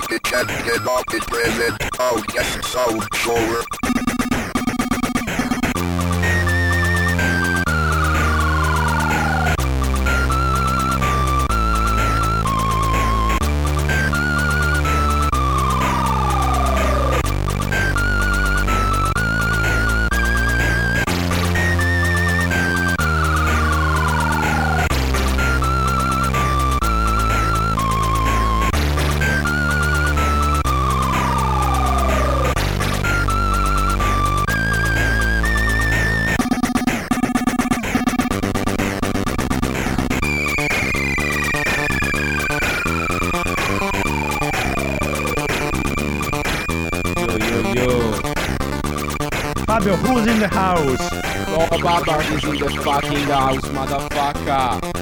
message and get off his present. Oh yes, so sure. The house? Oh, Baba is in the fucking house, motherfucker.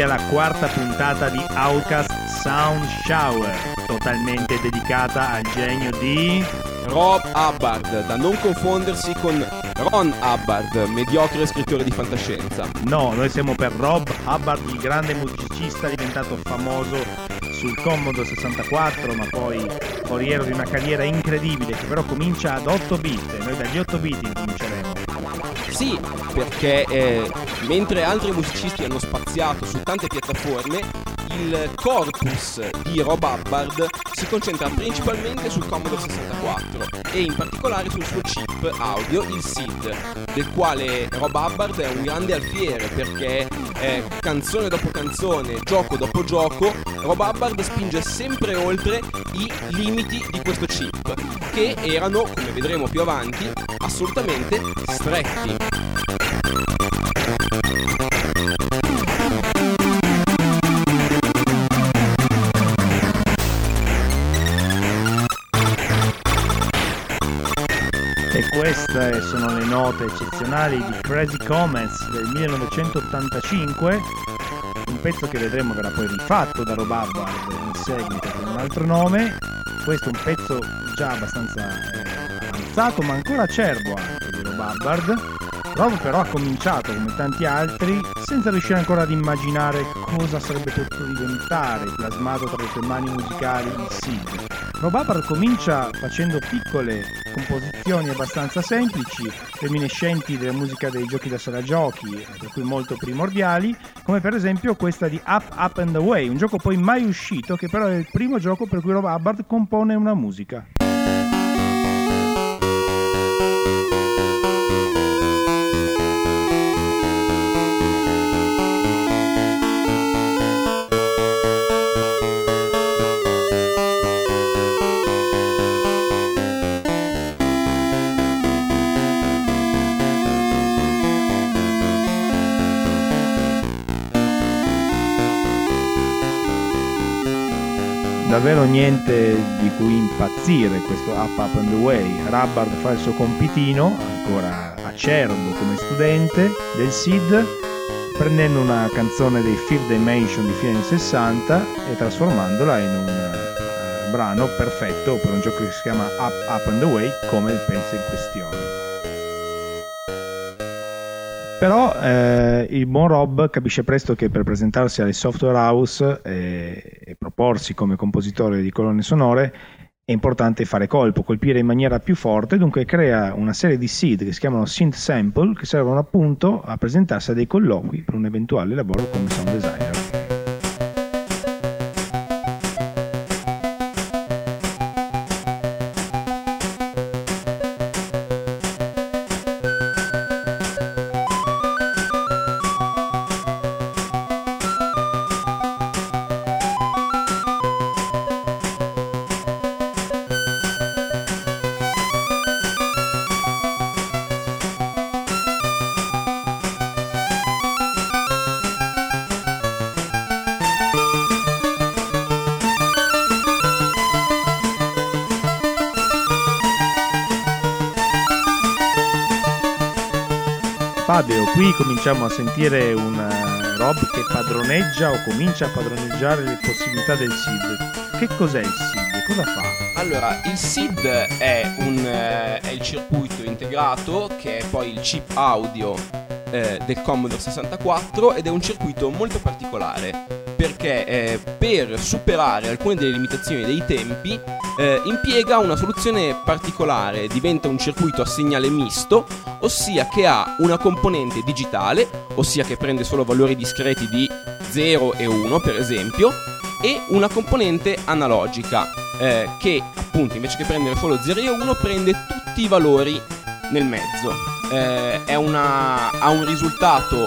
Benvenuti alla quarta puntata di Outcast Sound Shower, totalmente dedicata al genio di... Rob Hubbard, da non confondersi con Ron Hubbard, mediocre scrittore di fantascienza. No, noi siamo per Rob Hubbard, il grande musicista diventato famoso sul Commodore 64, ma poi foriero di una carriera incredibile che però comincia ad 8 bit, e noi dagli 8 bit incominceremo. Sì, perché eh, mentre altri musicisti hanno spaziato su tante piattaforme, il corpus di Rob Hubbard si concentra principalmente sul Commodore 64 e in particolare sul suo chip audio, il SID, del quale Rob Hubbard è un grande alfiere perché eh, canzone dopo canzone, gioco dopo gioco, Rob Hubbard spinge sempre oltre i limiti di questo chip, che erano, come vedremo più avanti, assolutamente stretti. Sono le note eccezionali di Crazy Comets del 1985, un pezzo che vedremo verrà poi rifatto da Rob Hubbard in seguito con un altro nome. Questo è un pezzo già abbastanza eh, avanzato, ma ancora acerbo anche di Rob Hubbard. Rob però ha cominciato come tanti altri senza riuscire ancora ad immaginare cosa sarebbe potuto diventare plasmato tra le sue mani musicali il Sid. Rob Hubbard comincia facendo piccole composizioni abbastanza semplici, reminiscenti della musica dei giochi da sala giochi, per cui molto primordiali, come per esempio questa di Up Up and Away, un gioco poi mai uscito che però è il primo gioco per cui Rob Hubbard compone una musica. Davvero niente di cui impazzire questo Up Up and Away. Hubbard fa il suo compitino, ancora acerbo come studente, del SID, prendendo una canzone dei Fifth Dimension di fine anni 60 e trasformandola in un eh, brano perfetto per un gioco che si chiama Up Up and Away come il pezzo in questione. Però eh, il buon Rob capisce presto che per presentarsi alle software house eh, proporsi come compositore di colonne sonore è importante fare colpo, colpire in maniera più forte, dunque crea una serie di seed che si chiamano synth sample che servono appunto a presentarsi a dei colloqui per un eventuale lavoro come sound designer. Cominciamo a sentire un uh, Rob che padroneggia o comincia a padroneggiare le possibilità del SID. Che cos'è il SID? Cosa fa? Allora, il SID è, un, uh, è il circuito integrato che è poi il chip audio uh, del Commodore 64 ed è un circuito molto particolare perché eh, per superare alcune delle limitazioni dei tempi eh, impiega una soluzione particolare, diventa un circuito a segnale misto, ossia che ha una componente digitale, ossia che prende solo valori discreti di 0 e 1 per esempio, e una componente analogica eh, che appunto invece che prendere solo 0 e 1 prende tutti i valori nel mezzo. Eh, una, ha un risultato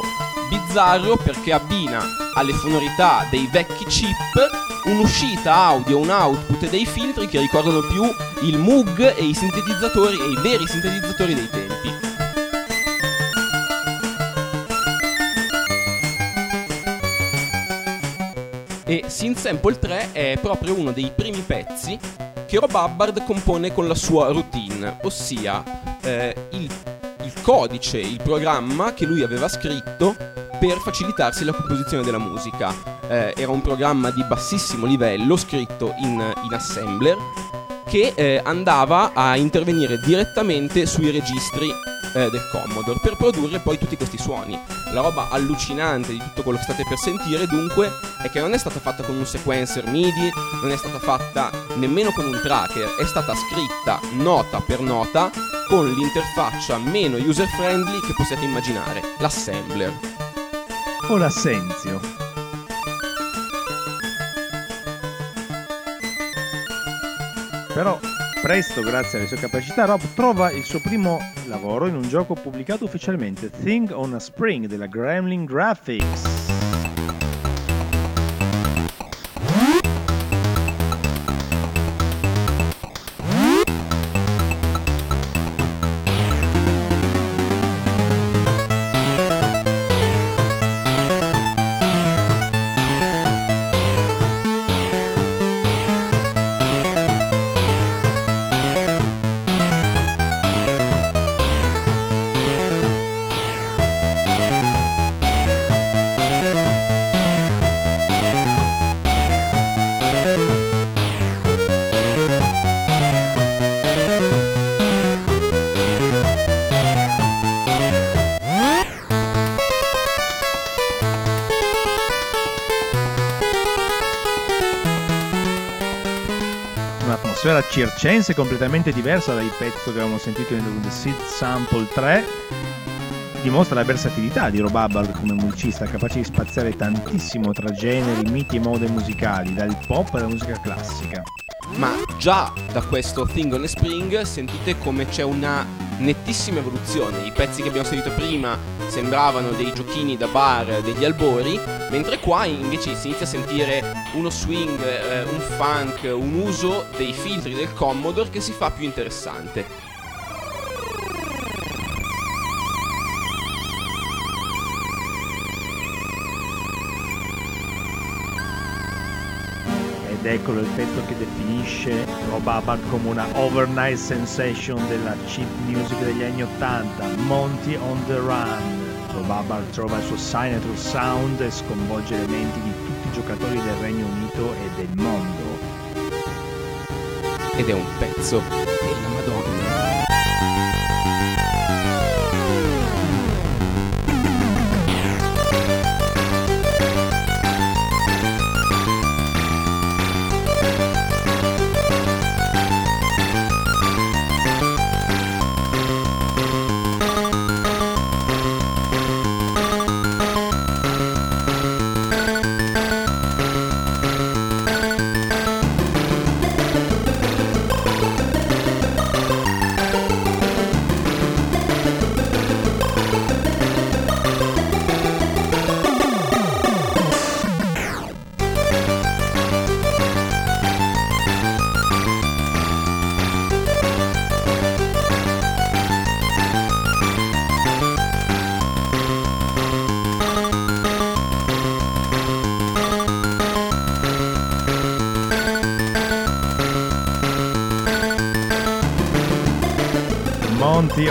bizzarro perché abbina alle sonorità dei vecchi chip un'uscita audio, un output dei filtri che ricordano più il Moog e i sintetizzatori e i veri sintetizzatori dei tempi. E Synth Sample 3 è proprio uno dei primi pezzi che Rob Hubbard compone con la sua routine, ossia eh, il, il codice, il programma che lui aveva scritto per facilitarsi la composizione della musica. Eh, era un programma di bassissimo livello scritto in, in assembler che eh, andava a intervenire direttamente sui registri eh, del Commodore per produrre poi tutti questi suoni. La roba allucinante di tutto quello che state per sentire dunque è che non è stata fatta con un sequencer MIDI, non è stata fatta nemmeno con un tracker, è stata scritta nota per nota con l'interfaccia meno user friendly che possiate immaginare, l'assembler o l'assenzio? Però presto, grazie alle sue capacità, Rob trova il suo primo lavoro in un gioco pubblicato ufficialmente, Thing on a Spring della Gremlin Graphics. Circense completamente diversa dal pezzo che avevamo sentito in The Seed Sample 3 dimostra la versatilità di Rob Hubbard come musicista, capace di spaziare tantissimo tra generi, miti e mode musicali, dal pop alla musica classica. Ma già da questo Thing on a Spring sentite come c'è una nettissima evoluzione. I pezzi che abbiamo sentito prima sembravano dei giochini da bar, degli albori, mentre qua invece si inizia a sentire uno swing, eh, un funk, un uso dei filtri del Commodore che si fa più interessante. Ed eccolo il pezzo che definisce Rob Hubbard come una overnight sensation della cheap music degli anni 80, Monty on the Run. Rob Hubbard trova il suo signature sound e sconvolge le menti di tutti i giocatori del Regno Unito e del mondo. Ed è un pezzo della Madonna.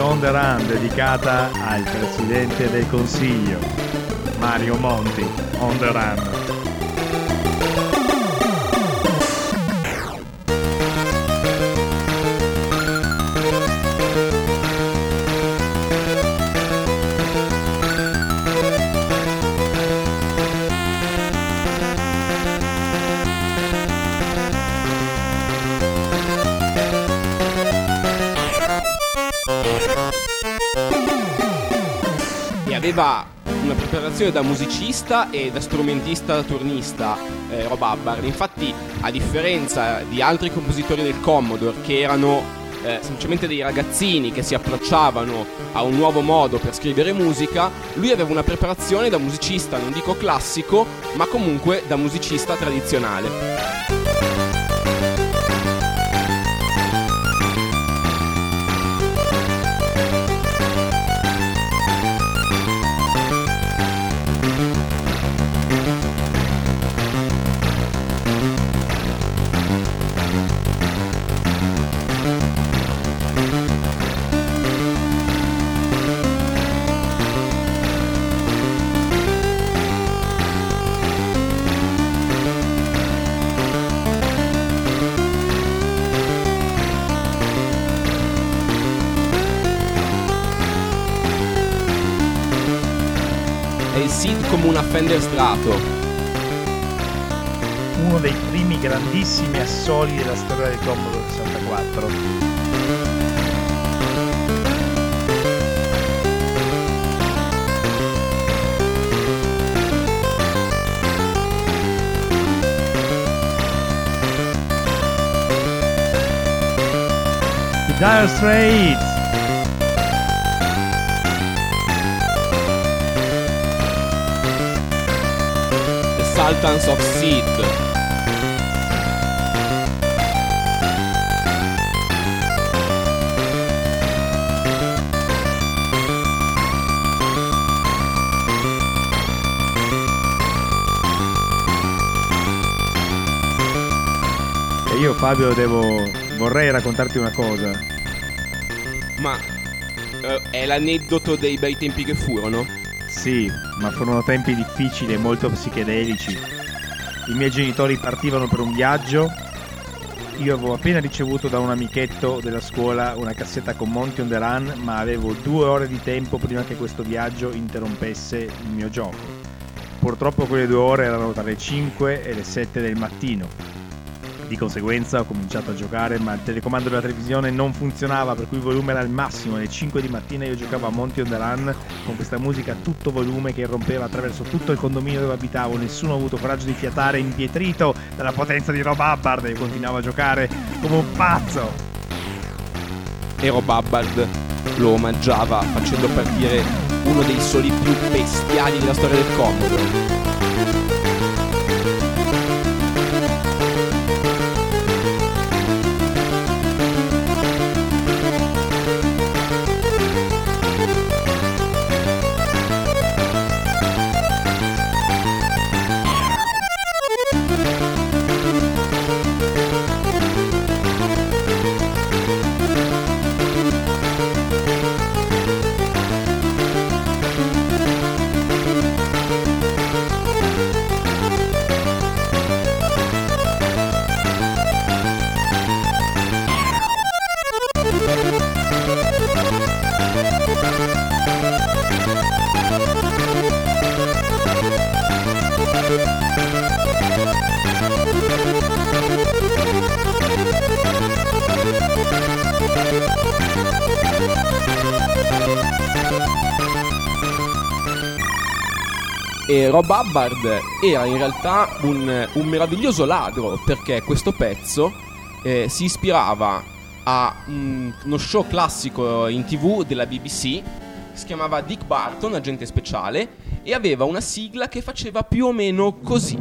On the Run dedicata al Presidente del Consiglio, Mario Monti on the Run. Aveva una preparazione da musicista e da strumentista turnista eh, Rob Hubbard. Infatti, a differenza di altri compositori del Commodore che erano eh, semplicemente dei ragazzini che si approcciavano a un nuovo modo per scrivere musica, lui aveva una preparazione da musicista, non dico classico, ma comunque da musicista tradizionale. Strato. Uno dei primi grandissimi assoli della storia del Commodore 64. I Dire Straits! Sultans of. E io Fabio devo... vorrei raccontarti una cosa. Ma eh, è l'aneddoto dei bei tempi che furono? Sì, ma furono tempi difficili e molto psichedelici. I miei genitori partivano per un viaggio. Io avevo appena ricevuto da un amichetto della scuola una cassetta con Monty on the Run, ma avevo due ore di tempo prima che questo viaggio interrompesse il mio gioco. Purtroppo quelle due ore erano tra le 5 e le 7 del mattino. Di conseguenza ho cominciato a giocare, ma il telecomando della televisione non funzionava, per cui il volume era al massimo. Alle 5 di mattina io giocavo a Monty on the Run con questa musica a tutto volume che irrompeva attraverso tutto il condominio dove abitavo. Nessuno ha avuto coraggio di fiatare, impietrito dalla potenza di Rob Hubbard e continuavo a giocare come un pazzo. E Rob Hubbard lo omaggiava facendo partire uno dei soli più bestiali della storia del Commodore. E Rob Hubbard era in realtà un, un meraviglioso ladro perché questo pezzo eh, si ispirava a un- uno show classico in tv della BBC si chiamava Dick Barton, agente speciale, e aveva una sigla che faceva più o meno così.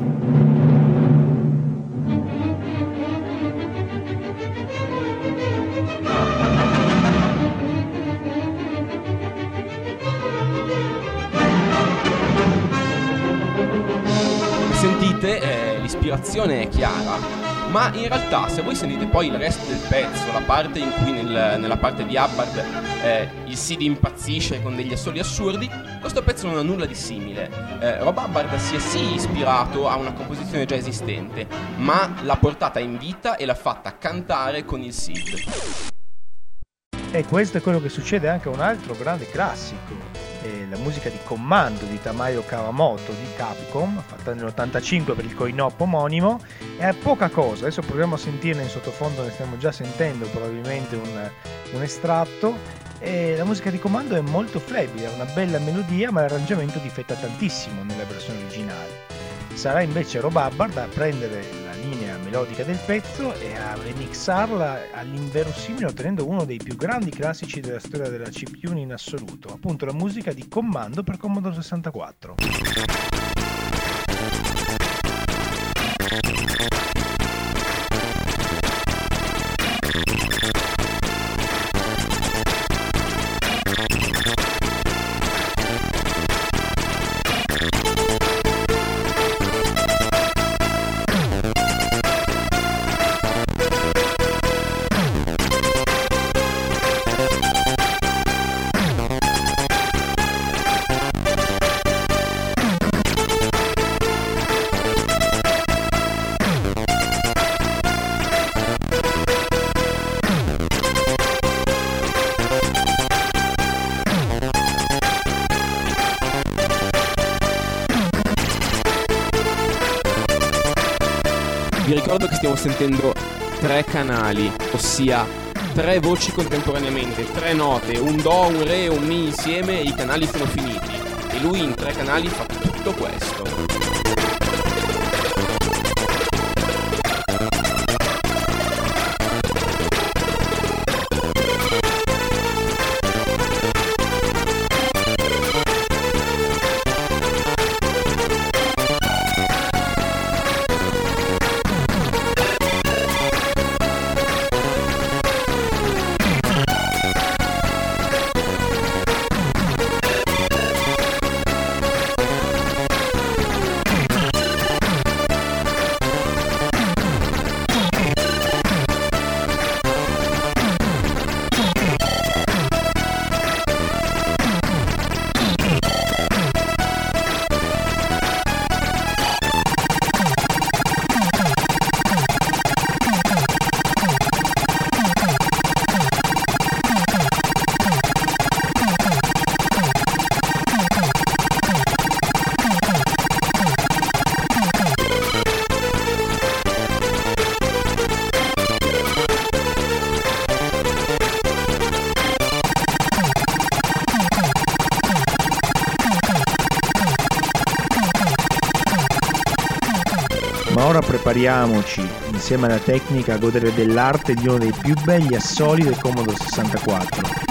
L'ispirazione è chiara, ma in realtà se voi sentite poi il resto del pezzo, la parte in cui nel, nella parte di Hubbard eh, il Sid impazzisce con degli assoli assurdi, questo pezzo non ha nulla di simile. Eh, Rob Hubbard si è sì ispirato a una composizione già esistente, ma l'ha portata in vita e l'ha fatta cantare con il Sid. E questo è quello che succede anche a un altro grande classico, eh, la musica di Commando di Tamayo Kawamoto di Capcom, fatta nell'85 per il coin-op omonimo, è poca cosa, adesso proviamo a sentirne in sottofondo, ne stiamo già sentendo probabilmente un, un estratto, e la musica di Commando è molto flebile, ha una bella melodia ma l'arrangiamento difetta tantissimo nella versione originale. Sarà invece Rob Hubbard a prendere melodica del pezzo e a remixarla all'inverosimile ottenendo uno dei più grandi classici della storia della chiptune in assoluto, appunto la musica di Commando per Commodore 64. Stiamo sentendo tre canali, ossia tre voci contemporaneamente, tre note, un do, un re e un mi insieme i canali sono finiti. E lui in tre canali fa tutto questo. Prepariamoci, insieme alla tecnica, a godere dell'arte di uno dei più belli assoli del Commodore 64.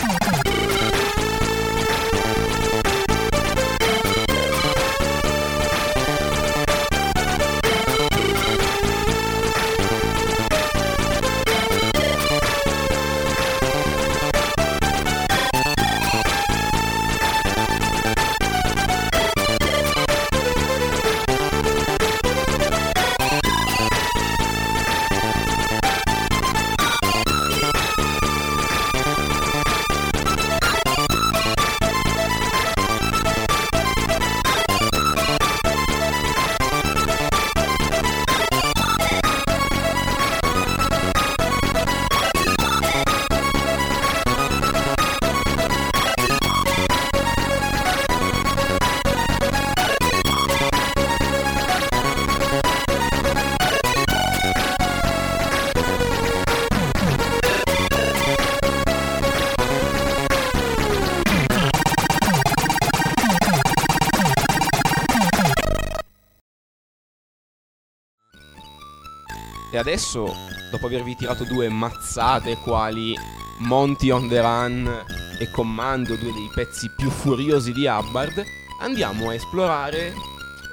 Adesso, dopo avervi tirato due mazzate quali Monty on the Run e Commando, due dei pezzi più furiosi di Hubbard, andiamo a esplorare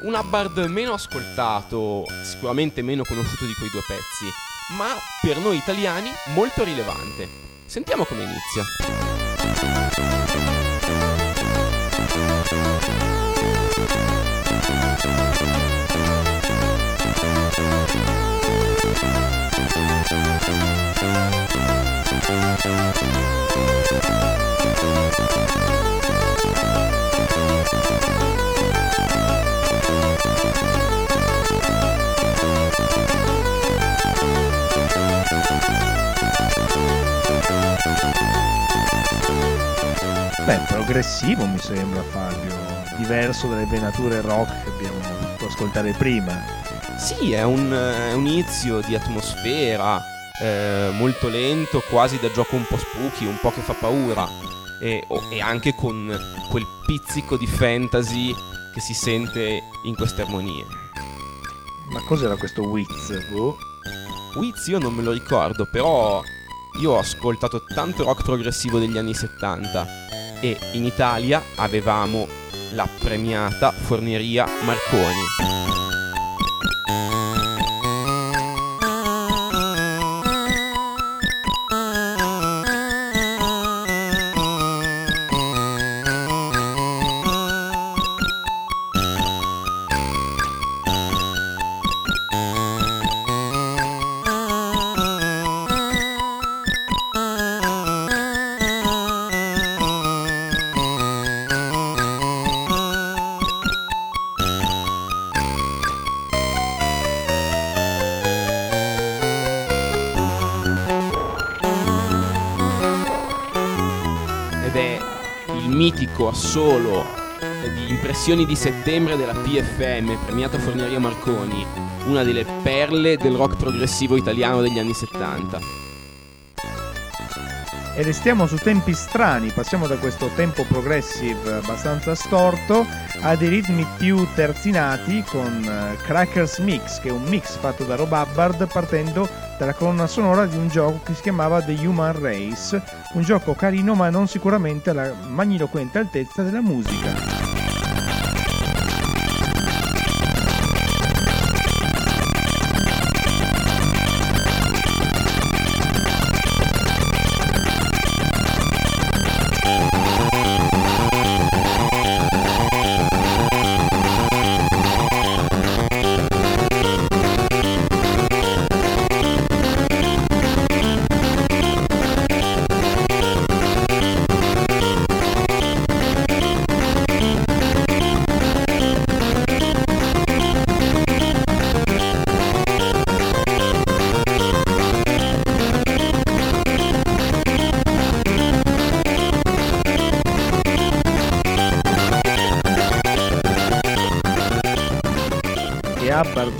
un Hubbard meno ascoltato, sicuramente meno conosciuto di quei due pezzi, ma per noi italiani molto rilevante. Sentiamo come inizia. Thank Beh, progressivo mi sembra Fabio, diverso dalle venature rock che abbiamo potuto ascoltare prima. Sì, è un, è un inizio di atmosfera eh, molto lento, quasi da gioco un po' spooky, un po' che fa paura. E, oh, e anche con quel pizzico di fantasy che si sente in queste armonie. Ma cos'era questo Wiz? Boh. Wiz io non me lo ricordo, però io ho ascoltato tanto rock progressivo degli anni 70 e in Italia avevamo la premiata forneria Marconi. Assolo di impressioni di settembre della PFM, premiata Forneria Marconi, una delle perle del rock progressivo italiano degli anni 70. E restiamo su tempi strani, passiamo da questo tempo progressive abbastanza storto a dei ritmi più terzinati con eh, Crackers Mix, che è un mix fatto da Rob Hubbard partendo dalla colonna sonora di un gioco che si chiamava The Human Race, un gioco carino ma non sicuramente alla magniloquente altezza della musica.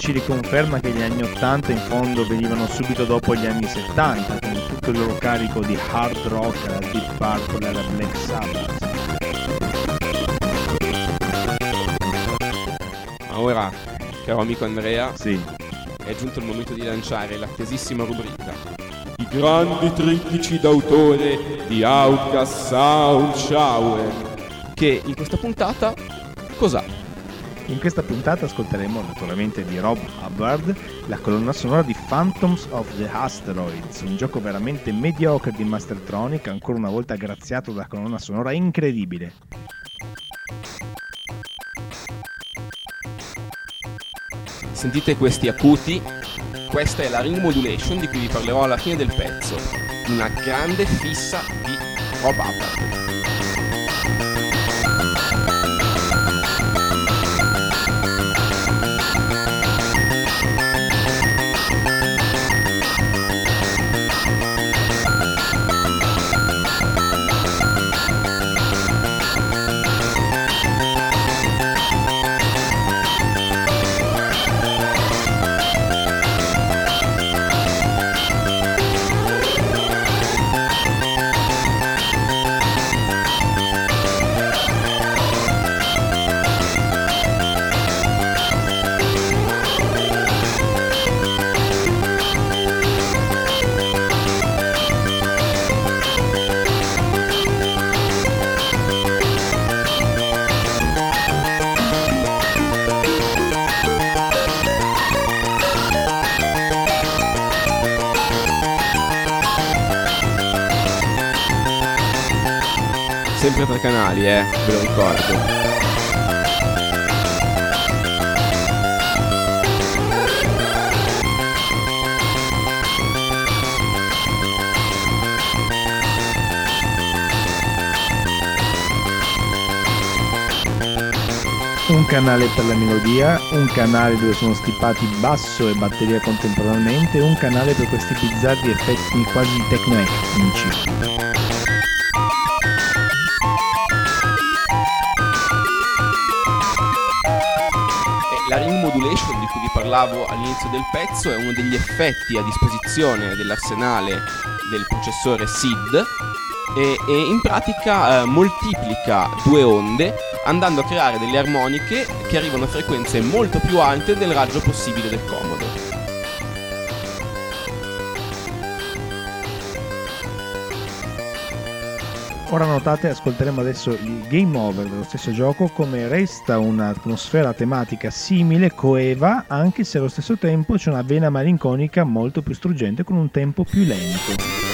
Ci riconferma che gli anni 80 in fondo venivano subito dopo gli anni 70, con tutto il loro carico di hard rock alla Deep Purple e alla Black Sabbath. Ma ora, caro amico Andrea, Sì, è giunto il momento di lanciare l'attesissima rubrica. I grandi trittici d'autore di Outcast Sound Shower. Che in questa puntata cos'ha? In questa puntata ascolteremo naturalmente di Rob Hubbard la colonna sonora di Phantoms of the Asteroids, un gioco veramente mediocre di Mastertronic, ancora una volta graziato da colonna sonora incredibile. Sentite questi acuti? Questa è la ring modulation di cui vi parlerò alla fine del pezzo. Una grande fissa di Rob Hubbard. Sempre tre canali, eh, ve lo ricordo. un canale per la melodia, un canale dove sono stipati basso e batteria contemporaneamente, un canale per questi bizzarri effetti quasi tecnoetnici. Modulation di cui vi parlavo all'inizio del pezzo è uno degli effetti a disposizione dell'arsenale del processore SID e, e in pratica eh, moltiplica due onde andando a creare delle armoniche che arrivano a frequenze molto più alte del raggio possibile del comodo. Ora notate, ascolteremo adesso il game over dello stesso gioco, come resta un'atmosfera tematica simile, coeva, anche se allo stesso tempo c'è una vena malinconica molto più struggente con un tempo più lento.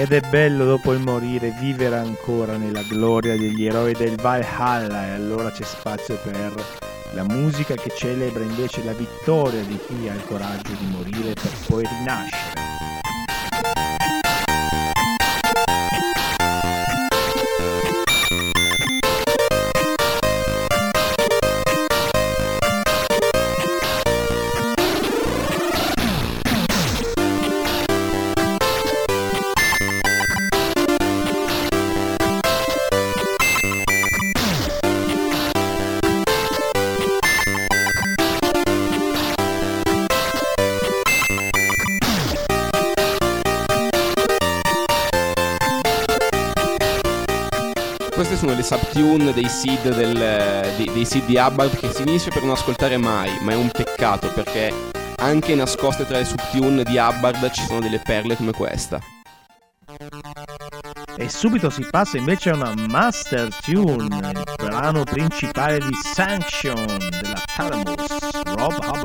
Ed è bello dopo il morire vivere ancora nella gloria degli eroi del Valhalla e allora c'è spazio per la musica che celebra invece la vittoria di chi ha il coraggio di morire per poi rinascere. Seed, del, dei, dei seed di Hubbard che si finisce per non ascoltare mai, ma è un peccato perché anche nascoste tra le subtune di Hubbard ci sono delle perle come questa. E subito si passa invece a una master tune, il brano principale di Sanction della Thalamus, Rob Hubbard.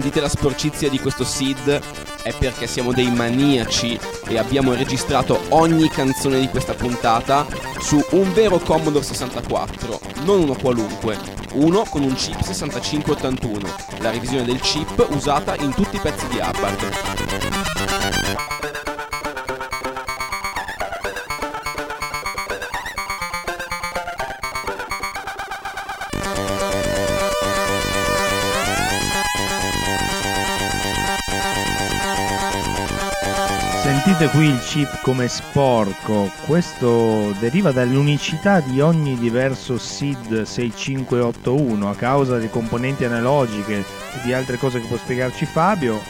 Sentite la sporcizia di questo Sid è perché siamo dei maniaci e abbiamo registrato ogni canzone di questa puntata su un vero Commodore 64, non uno qualunque, uno con un chip 6581, la revisione del chip usata in tutti i pezzi di Hubbard. Sentite qui il chip come sporco, questo deriva dall'unicità di ogni diverso SID 6581 a causa delle componenti analogiche e di altre cose che può spiegarci Fabio.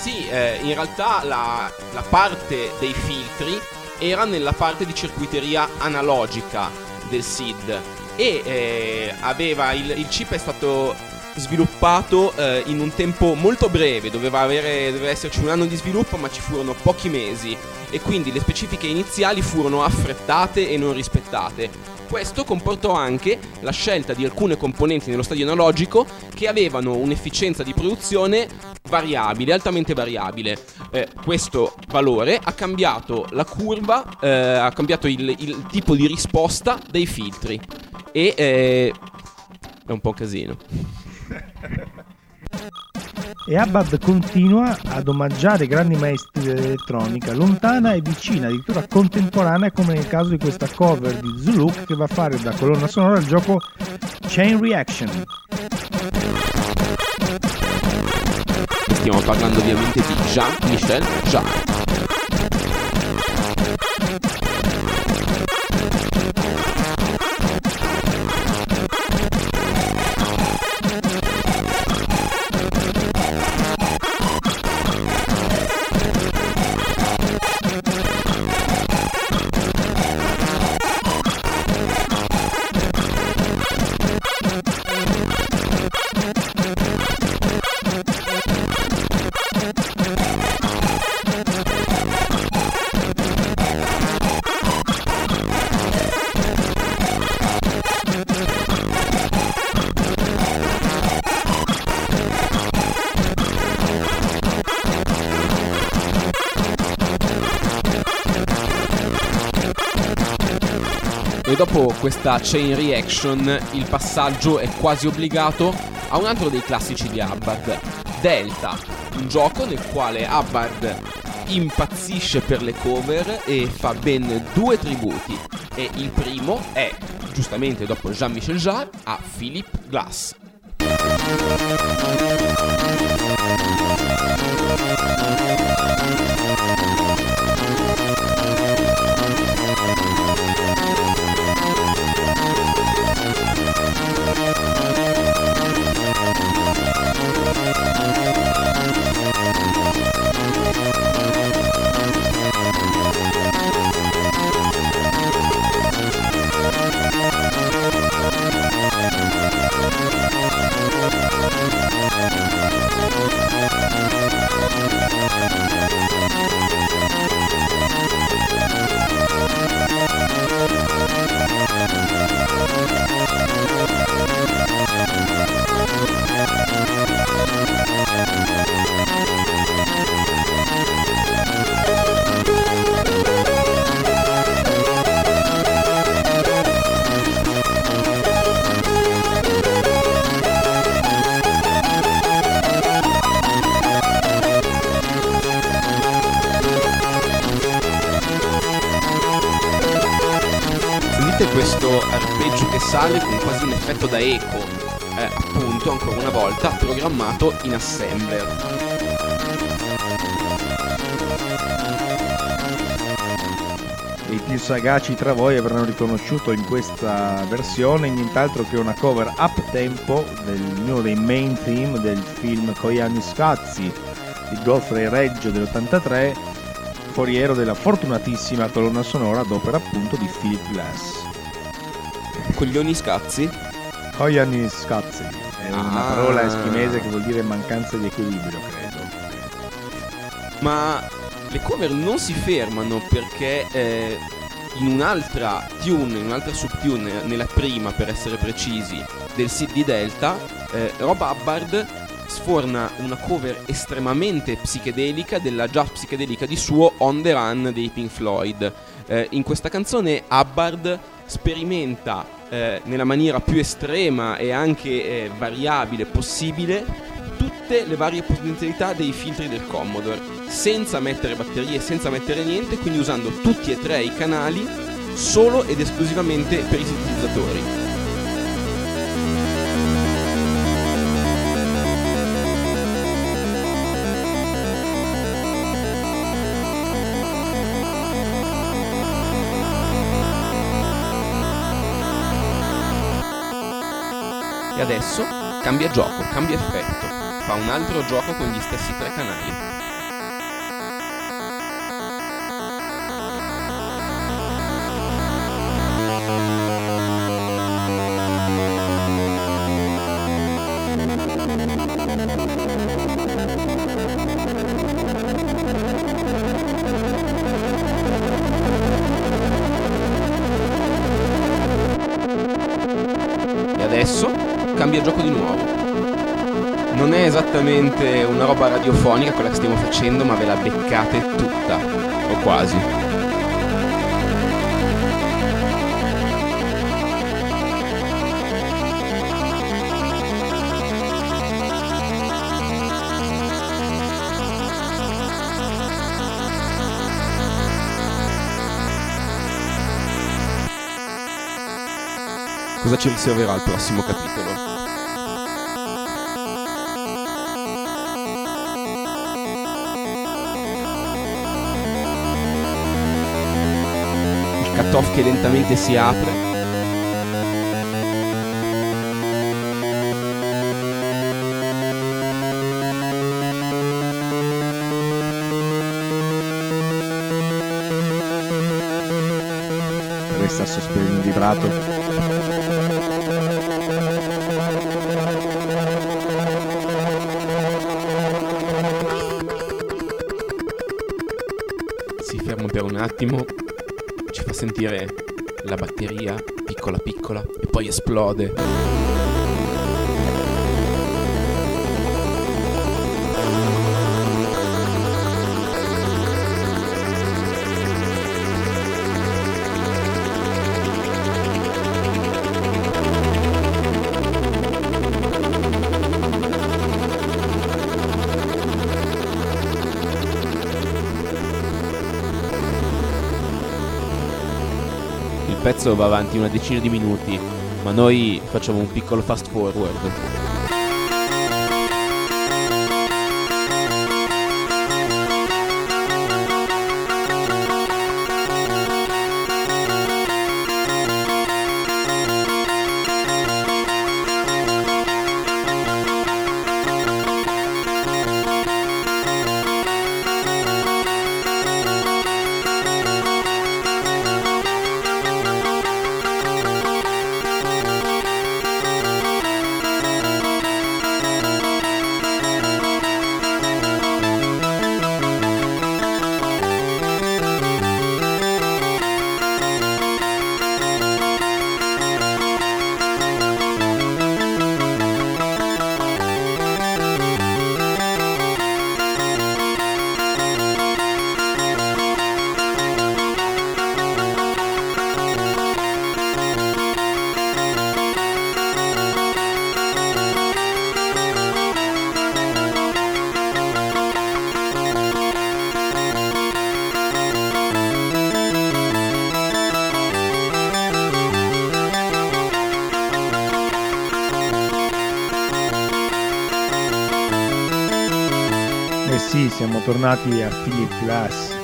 Sì, eh, in realtà la, la parte dei filtri era nella parte di circuiteria analogica del SID e eh, aveva il, il chip è stato sviluppato eh, in un tempo molto breve, doveva, avere, doveva esserci un anno di sviluppo ma ci furono pochi mesi e quindi le specifiche iniziali furono affrettate e non rispettate. Questo comportò anche la scelta di alcune componenti nello stadio analogico che avevano un'efficienza di produzione variabile, altamente variabile. Eh, questo valore ha cambiato la curva, eh, ha cambiato il, il, tipo di risposta dei filtri. E eh, è un po' casino. E Abad continua ad omaggiare grandi maestri dell'elettronica, lontana e vicina, addirittura contemporanea, come nel caso di questa cover di Zuluk che va a fare da colonna sonora il gioco Chain Reaction. Stiamo parlando ovviamente di Jean-Michel Jarre. Dopo questa chain reaction il passaggio è quasi obbligato a un altro dei classici di Hubbard, Delta, un gioco nel quale Hubbard impazzisce per le cover e fa ben due tributi. E il primo è, giustamente dopo Jean-Michel Jarre, a Philip Glass. Questo arpeggio che sale con quasi un effetto da eco, eh, appunto ancora una volta programmato in assembler. I più sagaci tra voi avranno riconosciuto in questa versione nient'altro che una cover up tempo di uno dei main theme del film Koyani Scazzi di Godfrey Reggio dell'83, foriero della fortunatissima colonna sonora ad opera appunto di Philip Glass. Coglioni scazzi? Koyani Scazzi è una Ah. parola eschimese che vuol dire mancanza di equilibrio, credo. Ma le cover non si fermano perché eh, in un'altra tune, in un'altra subtune, nella prima per essere precisi, del di Delta, eh, Rob Hubbard sforna una cover estremamente psichedelica della già psichedelica di suo On the Run dei Pink Floyd. Eh, in questa canzone Hubbard sperimenta eh, nella maniera più estrema e anche eh, variabile possibile tutte le varie potenzialità dei filtri del Commodore, senza mettere batterie, senza mettere niente, quindi usando tutti e tre i canali solo ed esclusivamente per i sintetizzatori. E adesso cambia gioco, cambia effetto, fa un altro gioco con gli stessi tre canali. E cambia gioco di nuovo. Non è esattamente una roba radiofonica quella che stiamo facendo, ma ve la beccate tutta, o quasi. Cosa ci riserverà il prossimo capitolo? Il cut-off che lentamente si apre. Esplode. Il pezzo va avanti una decina di minuti, ma noi facciamo un piccolo fast forward. Sì, siamo tornati a Philip Glass.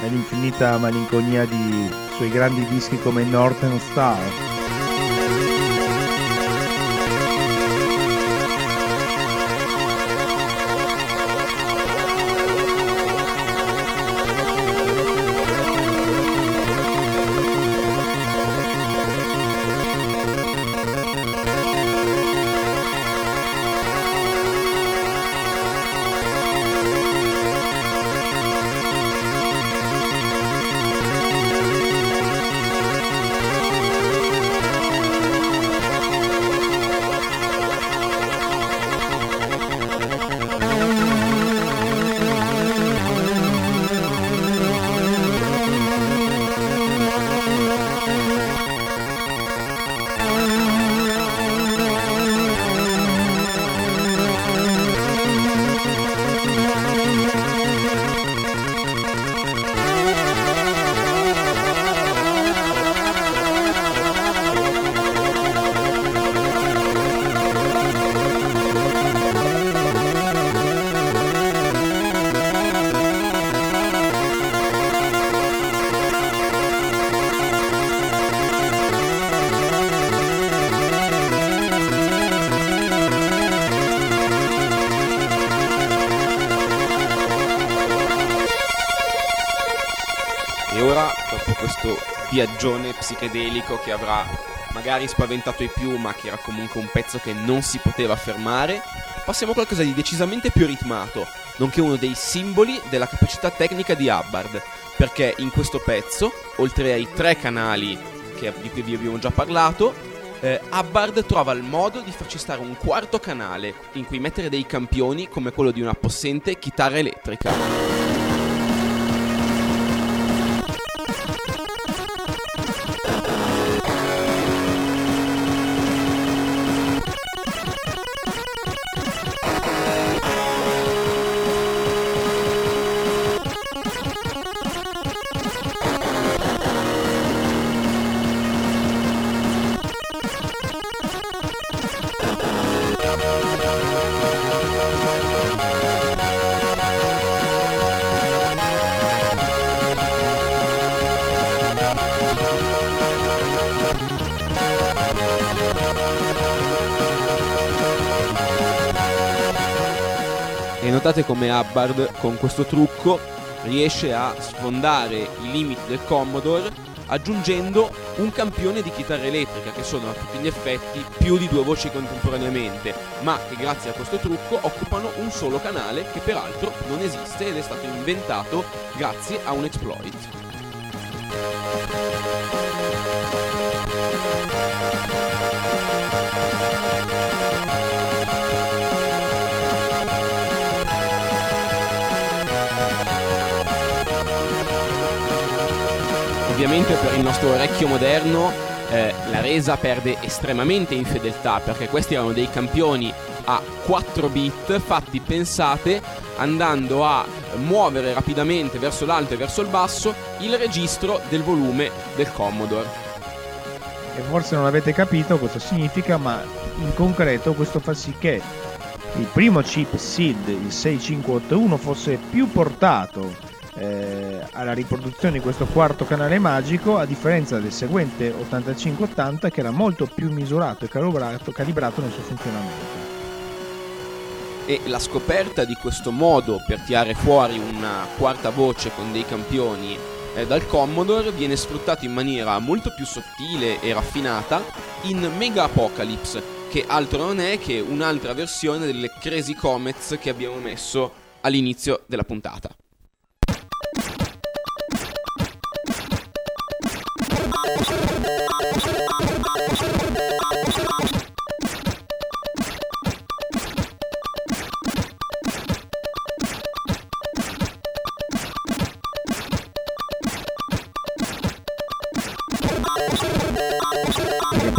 Nell'infinita malinconia di suoi grandi dischi come Northern Star. Viaggione psichedelico che avrà magari spaventato i più, ma che era comunque un pezzo che non si poteva fermare, passiamo a qualcosa di decisamente più ritmato, nonché uno dei simboli della capacità tecnica di Hubbard, perché in questo pezzo, oltre ai tre canali che- di cui vi abbiamo già parlato, eh, Hubbard trova il modo di farci stare un quarto canale in cui mettere dei campioni come quello di una possente chitarra elettrica. E notate come Hubbard con questo trucco riesce a sfondare i limiti del Commodore aggiungendo un campione di chitarra elettrica che sono a tutti gli effetti più di due voci contemporaneamente, ma che grazie a questo trucco occupano un solo canale che peraltro non esiste ed è stato inventato grazie a un exploit. Ovviamente per il nostro orecchio moderno eh, la resa perde estremamente in fedeltà perché questi erano dei campioni a 4 bit fatti pensate andando a muovere rapidamente verso l'alto e verso il basso il registro del volume del Commodore. E forse non avete capito cosa significa, ma in concreto questo fa sì che il primo chip SID, il 6581, fosse più portato eh, alla riproduzione di questo quarto canale magico a differenza del seguente 8580 che era molto più misurato e calibrato, calibrato nel suo funzionamento e la scoperta di questo modo per tirare fuori una quarta voce con dei campioni eh, dal Commodore viene sfruttato in maniera molto più sottile e raffinata in Mega Apocalypse che altro non è che un'altra versione delle Crazy Comets che abbiamo messo all'inizio della puntata.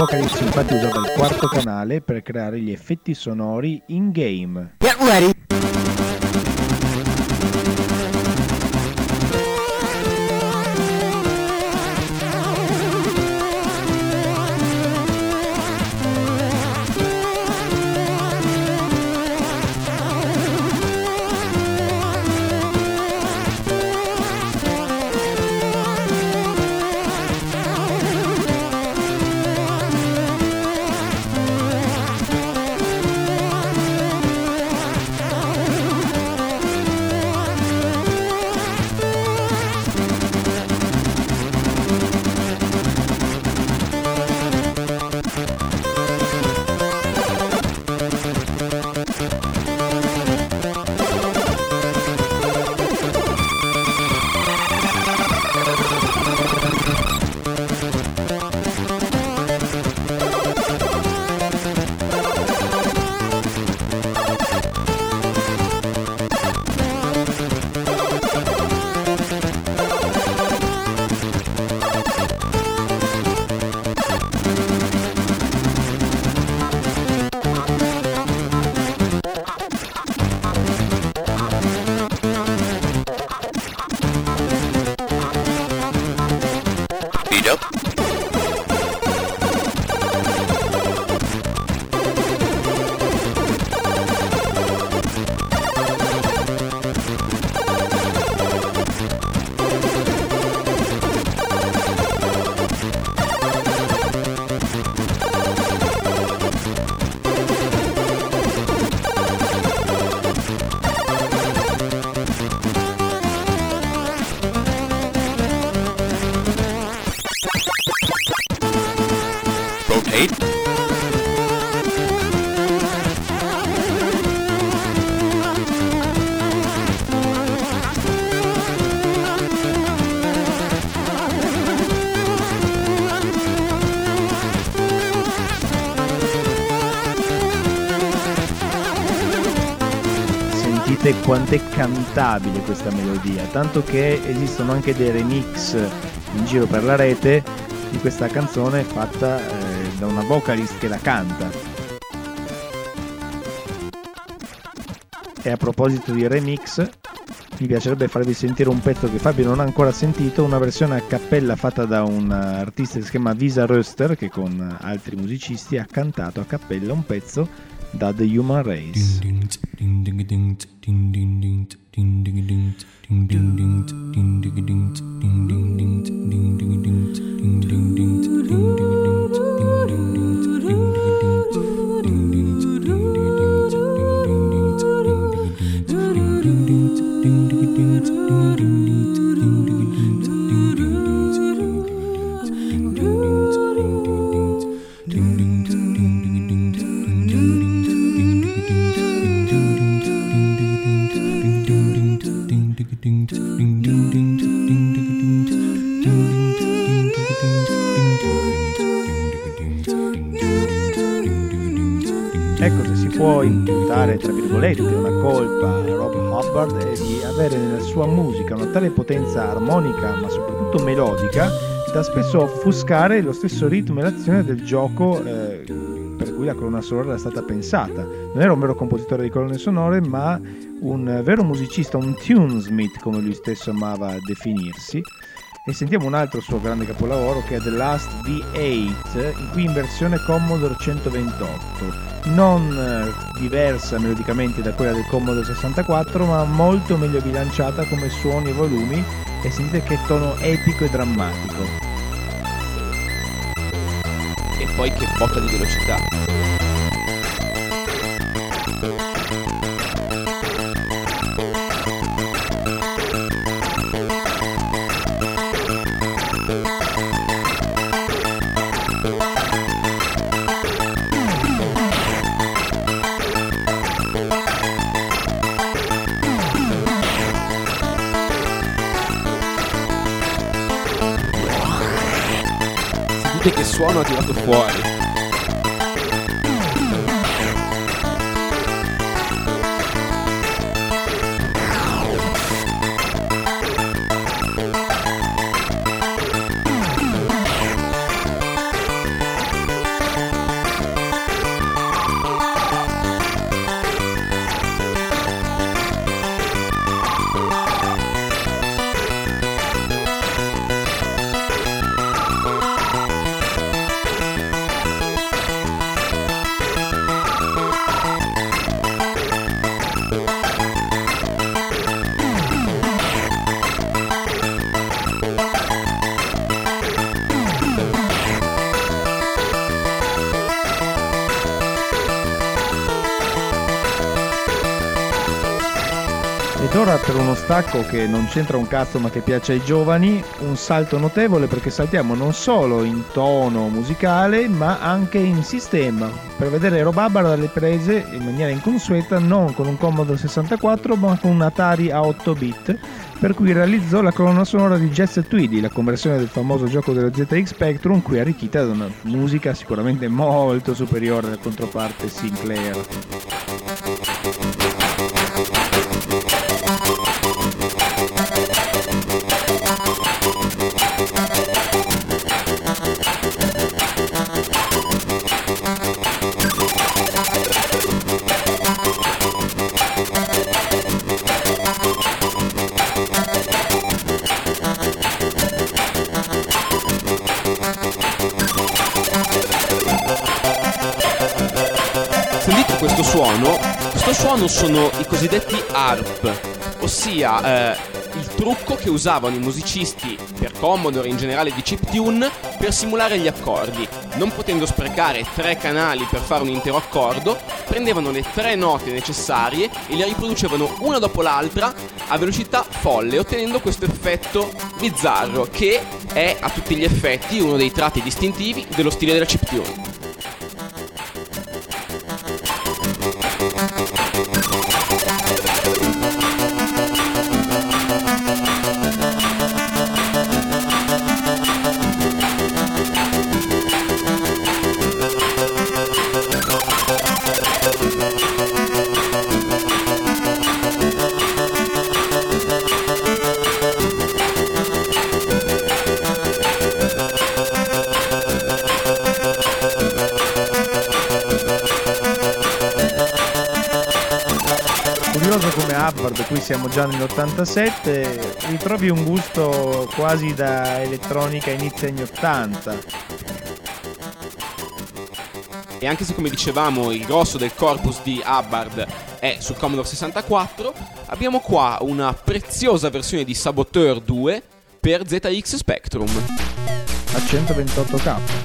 Apocalypse infatti usava il quarto canale per creare gli effetti sonori in game. Get ready. Capite quanto è cantabile questa melodia, tanto che esistono anche dei remix in giro per la rete di questa canzone fatta eh, da una vocalist che la canta. E a proposito di remix, mi piacerebbe farvi sentire un pezzo che Fabio non ha ancora sentito, una versione a cappella fatta da un artista che si chiama Visa Röster che con altri musicisti ha cantato a cappella un pezzo da The Human Race. Può imputare, tra virgolette, una colpa a Rob Hubbard è di avere nella sua musica una tale potenza armonica, ma soprattutto melodica, da spesso offuscare lo stesso ritmo e l'azione del gioco eh, per cui la colonna sonora era stata pensata. Non era un vero compositore di colonne sonore, ma un vero musicista, un tunesmith, come lui stesso amava definirsi e sentiamo un altro suo grande capolavoro che è The Last V8 in qui in versione Commodore 128 non eh, diversa melodicamente da quella del Commodore 64 ma molto meglio bilanciata come suoni e volumi e sentite che tono epico e drammatico E poi che botta di velocità. Sentite che suono ha tirato stacco che non c'entra un cazzo ma che piace ai giovani, un salto notevole perché saltiamo non solo in tono musicale ma anche in sistema, per vedere Robabara dalle prese in maniera inconsueta non con un Commodore 64 ma con un Atari a 8 bit per cui realizzò la colonna sonora di Jazz Tweedy, la conversione del famoso gioco dello ZX Spectrum qui arricchita da una musica sicuramente molto superiore alla controparte Sinclair. Suono sono i cosiddetti ARP, ossia eh, il trucco che usavano i musicisti per Commodore in generale di chiptune per simulare gli accordi. Non potendo sprecare tre canali per fare un intero accordo, prendevano le tre note necessarie e le riproducevano una dopo l'altra a velocità folle, ottenendo questo effetto bizzarro che è a tutti gli effetti uno dei tratti distintivi dello stile della chiptune. Già nell'87, ritrovi un gusto quasi da elettronica inizio anni 80. E anche se come dicevamo il grosso del corpus di Hubbard è sul Commodore 64, abbiamo qua una preziosa versione di Saboteur 2 per ZX Spectrum. A 128k.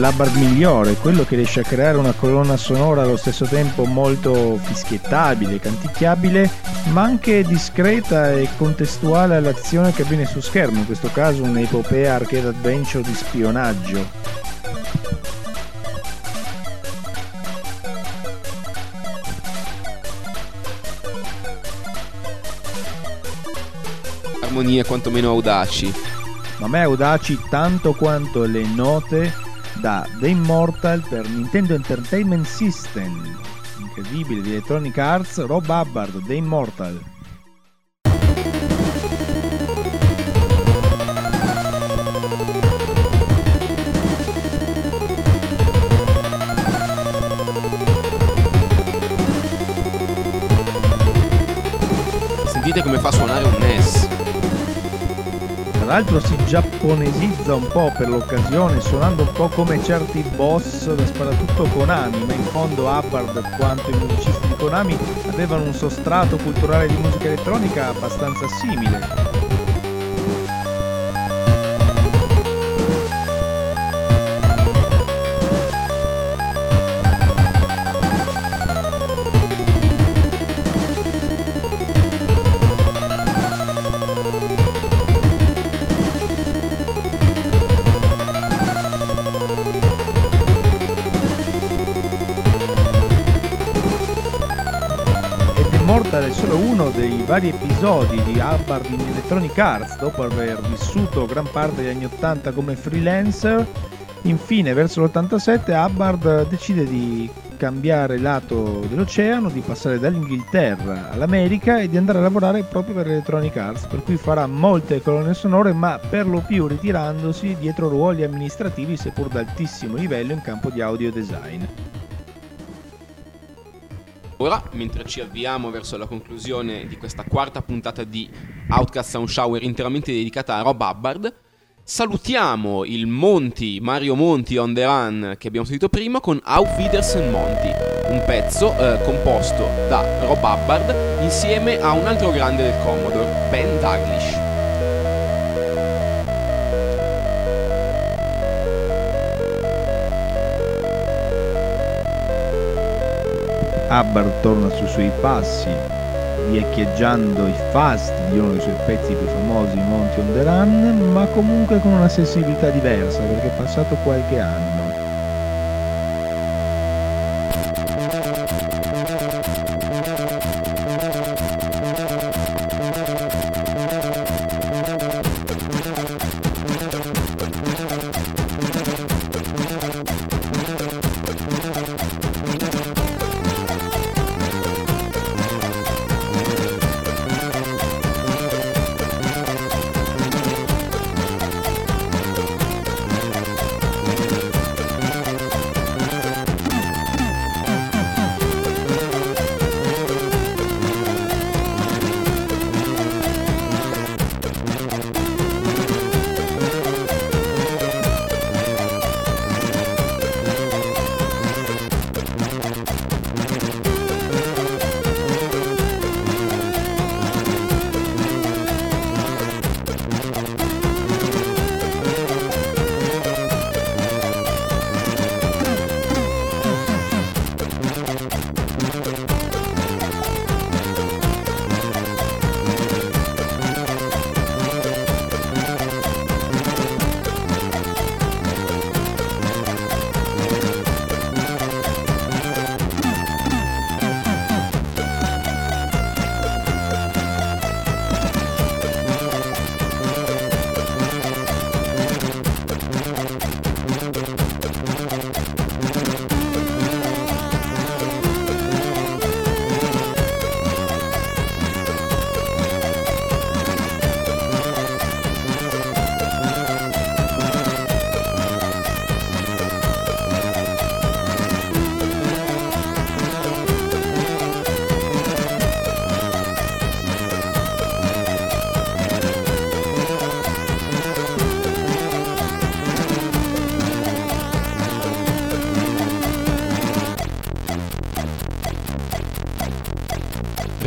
l'Hubbard migliore, quello che riesce a creare una colonna sonora allo stesso tempo molto fischiettabile, canticchiabile, ma anche discreta e contestuale all'azione che avviene su schermo, in questo caso un'epopea arcade adventure di spionaggio. Armonie quantomeno audaci. Ma a me audaci tanto quanto le note da The Immortal per Nintendo Entertainment System. Incredibile, di Electronic Arts, Rob Hubbard, The Immortal. Sentite come fa suonare un NES l'altro si giapponesizza un po' per l'occasione, suonando un po' come certi boss da sparatutto Konami, ma in fondo Hubbard quanto i musicisti di Konami avevano un sostrato culturale di musica elettronica abbastanza simile. Vari episodi di Hubbard in Electronic Arts dopo aver vissuto gran parte degli anni 80 come freelancer. Infine, verso l'87, Hubbard decide di cambiare lato dell'oceano, di passare dall'Inghilterra all'America e di andare a lavorare proprio per Electronic Arts, per cui farà molte colonne sonore, ma per lo più ritirandosi dietro ruoli amministrativi seppur d'altissimo livello in campo di audio design. Ora, mentre ci avviamo verso la conclusione di questa quarta puntata di Outcast Sound Shower interamente dedicata a Rob Hubbard, salutiamo il Monty, Mario Monti on the Run che abbiamo sentito prima con Auf Wiedersehen Monty, un pezzo eh, composto da Rob Hubbard insieme a un altro grande del Commodore, Ben Daglish. Hubbard torna sui suoi passi, riecheggiando i fast di uno dei suoi pezzi più famosi, Monty on the Run, ma comunque con una sensibilità diversa perché è passato qualche anno.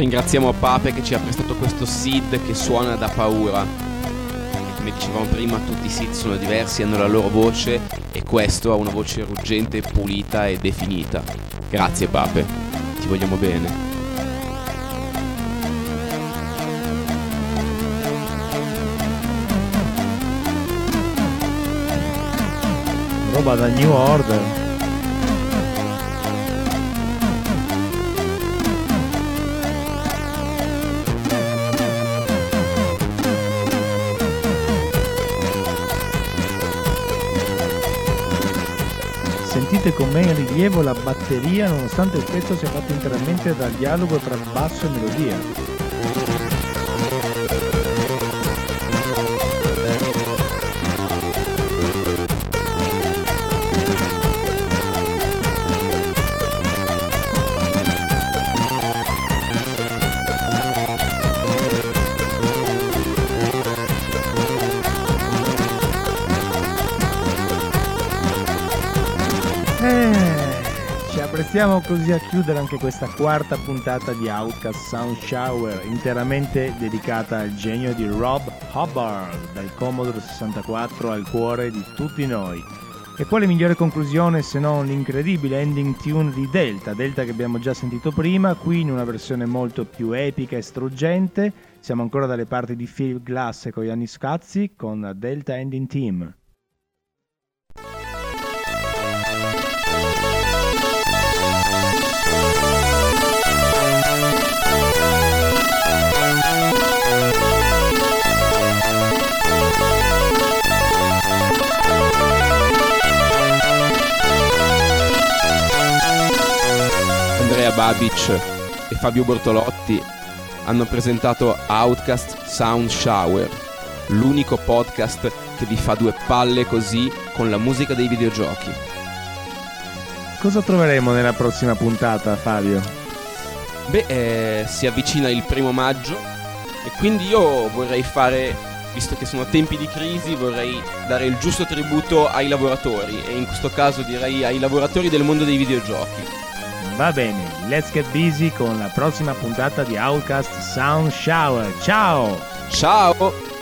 Ringraziamo Pape che ci ha prestato questo SID che suona da paura. Come dicevamo prima, tutti i SID sono diversi, hanno la loro voce e questo ha una voce ruggente, pulita e definita. Grazie Pape, ti vogliamo bene. Roba da New Order. Sentite con me in rilievo la batteria nonostante il pezzo sia fatto interamente dal dialogo tra basso e melodia. Apprestiamo così a chiudere anche questa quarta puntata di Outcast Sound Shower, interamente dedicata al genio di Rob Hubbard, dal Commodore 64 al cuore di tutti noi. E quale migliore conclusione se non l'incredibile ending tune di Delta, Delta che abbiamo già sentito prima, qui in una versione molto più epica e struggente. Siamo ancora dalle parti di Philip Glass e con Gianni Scazzi con Delta Ending Team. Babic e Fabio Bortolotti hanno presentato Outcast Sound Shower, l'unico podcast che vi fa due palle così con la musica dei videogiochi. Cosa troveremo nella prossima puntata, Fabio? Beh, eh, si avvicina il primo maggio e quindi io vorrei fare, visto che sono tempi di crisi, vorrei dare il giusto tributo ai lavoratori e in questo caso direi ai lavoratori del mondo dei videogiochi. Va bene, let's get busy con la prossima puntata di Outcast Sound Shower. Ciao! Ciao!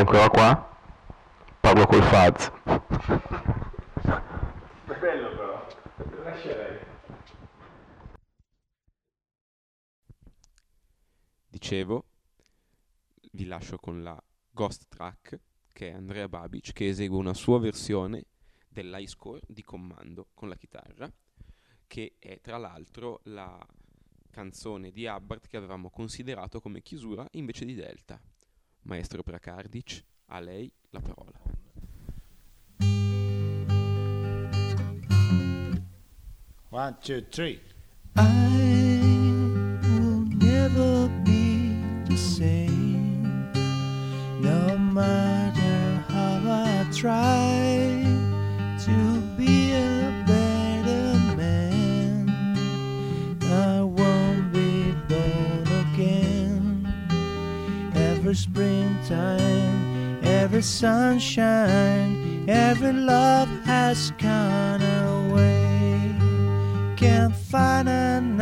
Siete ancora qua? Parlo col Faz. Bello però, lascerei. Dicevo, vi lascio con la Ghost Track, che è Andrea Babic, che esegue una sua versione dell'high score di comando con la chitarra, che è tra l'altro la canzone di Hubbard che avevamo considerato come chiusura invece di Delta. Maestro Prakardic, a lei la parola. One, two, three. I will never be the same, no matter how I try springtime, every sunshine, every love has gone away. Can't find another